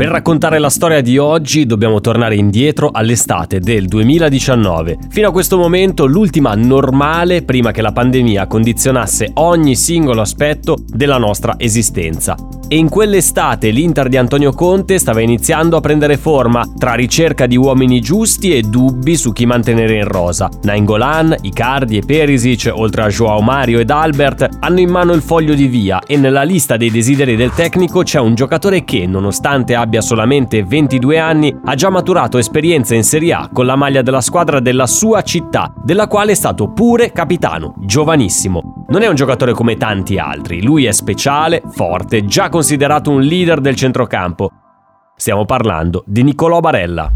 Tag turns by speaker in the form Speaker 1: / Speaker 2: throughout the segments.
Speaker 1: Per raccontare la storia di oggi dobbiamo tornare indietro all'estate del 2019. Fino a questo momento l'ultima normale prima che la pandemia condizionasse ogni singolo aspetto della nostra esistenza. E in quell'estate l'Inter di Antonio Conte stava iniziando a prendere forma tra ricerca di uomini giusti e dubbi su chi mantenere in rosa. Nainggolan, Icardi e Perisic, oltre a Joao Mario ed Albert, hanno in mano il foglio di via e nella lista dei desideri del tecnico c'è un giocatore che, nonostante abbia solamente 22 anni, ha già maturato esperienza in Serie A con la maglia della squadra della sua città, della quale è stato pure capitano, giovanissimo. Non è un giocatore come tanti altri, lui è speciale, forte, già considerato un leader del centrocampo. Stiamo parlando di Nicolò Barella.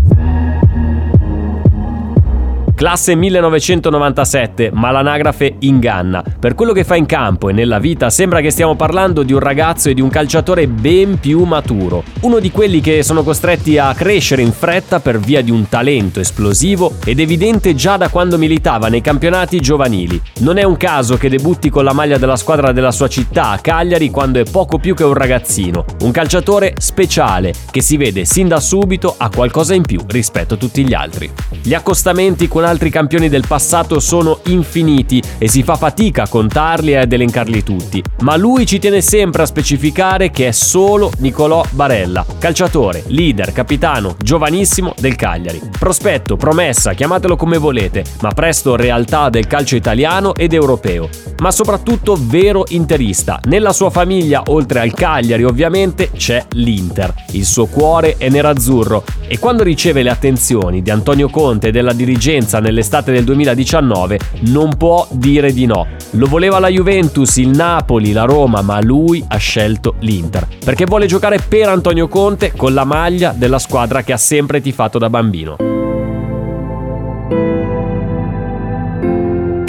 Speaker 1: Classe 1997, ma l'anagrafe inganna. Per quello che fa in campo e nella vita sembra che stiamo parlando di un ragazzo e di un calciatore ben più maturo. Uno di quelli che sono costretti a crescere in fretta per via di un talento esplosivo ed evidente già da quando militava nei campionati giovanili. Non è un caso che debutti con la maglia della squadra della sua città a Cagliari quando è poco più che un ragazzino. Un calciatore speciale che si vede sin da subito a qualcosa in più rispetto a tutti gli altri. Gli accostamenti con altri campioni del passato sono infiniti e si fa fatica a contarli e ad elencarli tutti, ma lui ci tiene sempre a specificare che è solo Nicolò Barella, calciatore, leader, capitano, giovanissimo del Cagliari. Prospetto, promessa, chiamatelo come volete, ma presto realtà del calcio italiano ed europeo. Ma soprattutto vero interista. Nella sua famiglia, oltre al Cagliari ovviamente, c'è l'Inter. Il suo cuore è nerazzurro e quando riceve le attenzioni di Antonio Conte e della dirigenza nell'estate del 2019 non può dire di no. Lo voleva la Juventus, il Napoli, la Roma, ma lui ha scelto l'Inter. Perché vuole giocare per Antonio Conte con la maglia della squadra che ha sempre tifato da bambino.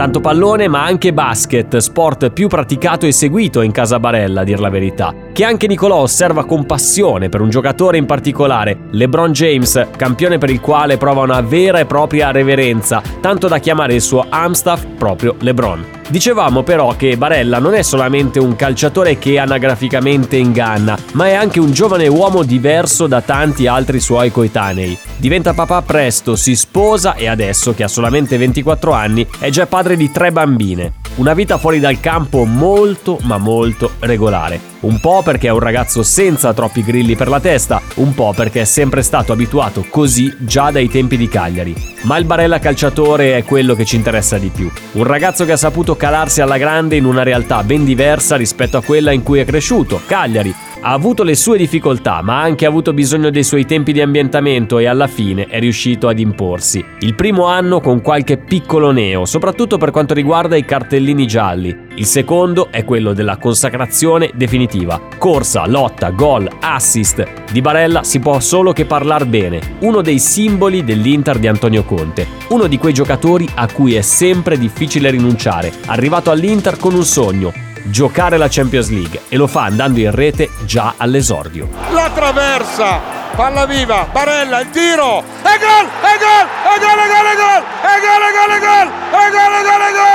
Speaker 1: Tanto pallone ma anche basket, sport più praticato e seguito in casa Barella a dir la verità, che anche Nicolò osserva con passione per un giocatore in particolare, LeBron James, campione per il quale prova una vera e propria reverenza, tanto da chiamare il suo Amstaff proprio LeBron. Dicevamo però che Barella non è solamente un calciatore che anagraficamente inganna, ma è anche un giovane uomo diverso da tanti altri suoi coetanei. Diventa papà presto, si sposa e adesso, che ha solamente 24 anni, è già padre di tre bambine. Una vita fuori dal campo molto ma molto regolare. Un po' perché è un ragazzo senza troppi grilli per la testa, un po' perché è sempre stato abituato così già dai tempi di Cagliari. Ma il Barella calciatore è quello che ci interessa di più. Un ragazzo che ha saputo calarsi alla grande in una realtà ben diversa rispetto a quella in cui è cresciuto, Cagliari, ha avuto le sue difficoltà, ma ha anche avuto bisogno dei suoi tempi di ambientamento e alla fine è riuscito ad imporsi. Il primo anno con qualche piccolo neo, soprattutto per quanto riguarda i cartellini gialli. Il secondo è quello della consacrazione definitiva. Corsa, lotta, gol, assist. Di Barella si può solo che parlar bene. Uno dei simboli dell'Inter di Antonio Conte. Uno di quei giocatori a cui è sempre difficile rinunciare. Arrivato all'Inter con un sogno, giocare la Champions League e lo fa andando in rete già all'esordio.
Speaker 2: La traversa, palla viva, Barella, il tiro, e gol, e gol, e gol, e gol, e gol, e gol, e gol, e gol, e gol, e gol, e gol,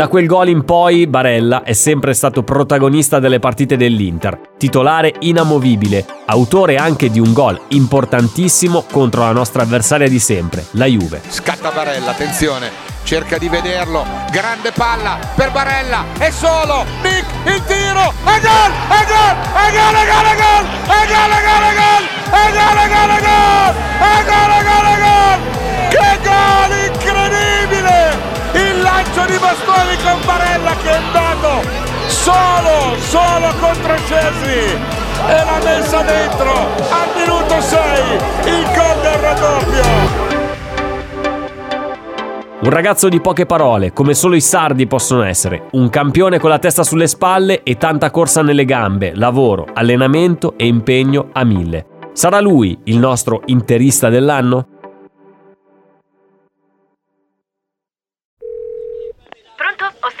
Speaker 1: Da quel gol in poi Barella è sempre stato protagonista delle partite dell'Inter, titolare inamovibile, autore anche di un gol importantissimo contro la nostra avversaria di sempre, la Juve.
Speaker 2: Scatta Barella, attenzione, cerca di vederlo, grande palla per Barella, è solo, Nick, il tiro, e gol, e gol, e gol, e gol, e gol, e gol, e gol, e gol, e gol, e gol, e gol, e gol, e gol, e gol, che che è andato solo, solo contro Scesi e l'ha messa dentro al minuto 6 il gol del raddoppio.
Speaker 1: Un ragazzo di poche parole, come solo i sardi possono essere, un campione con la testa sulle spalle e tanta corsa nelle gambe, lavoro, allenamento e impegno a mille. Sarà lui il nostro interista dell'anno?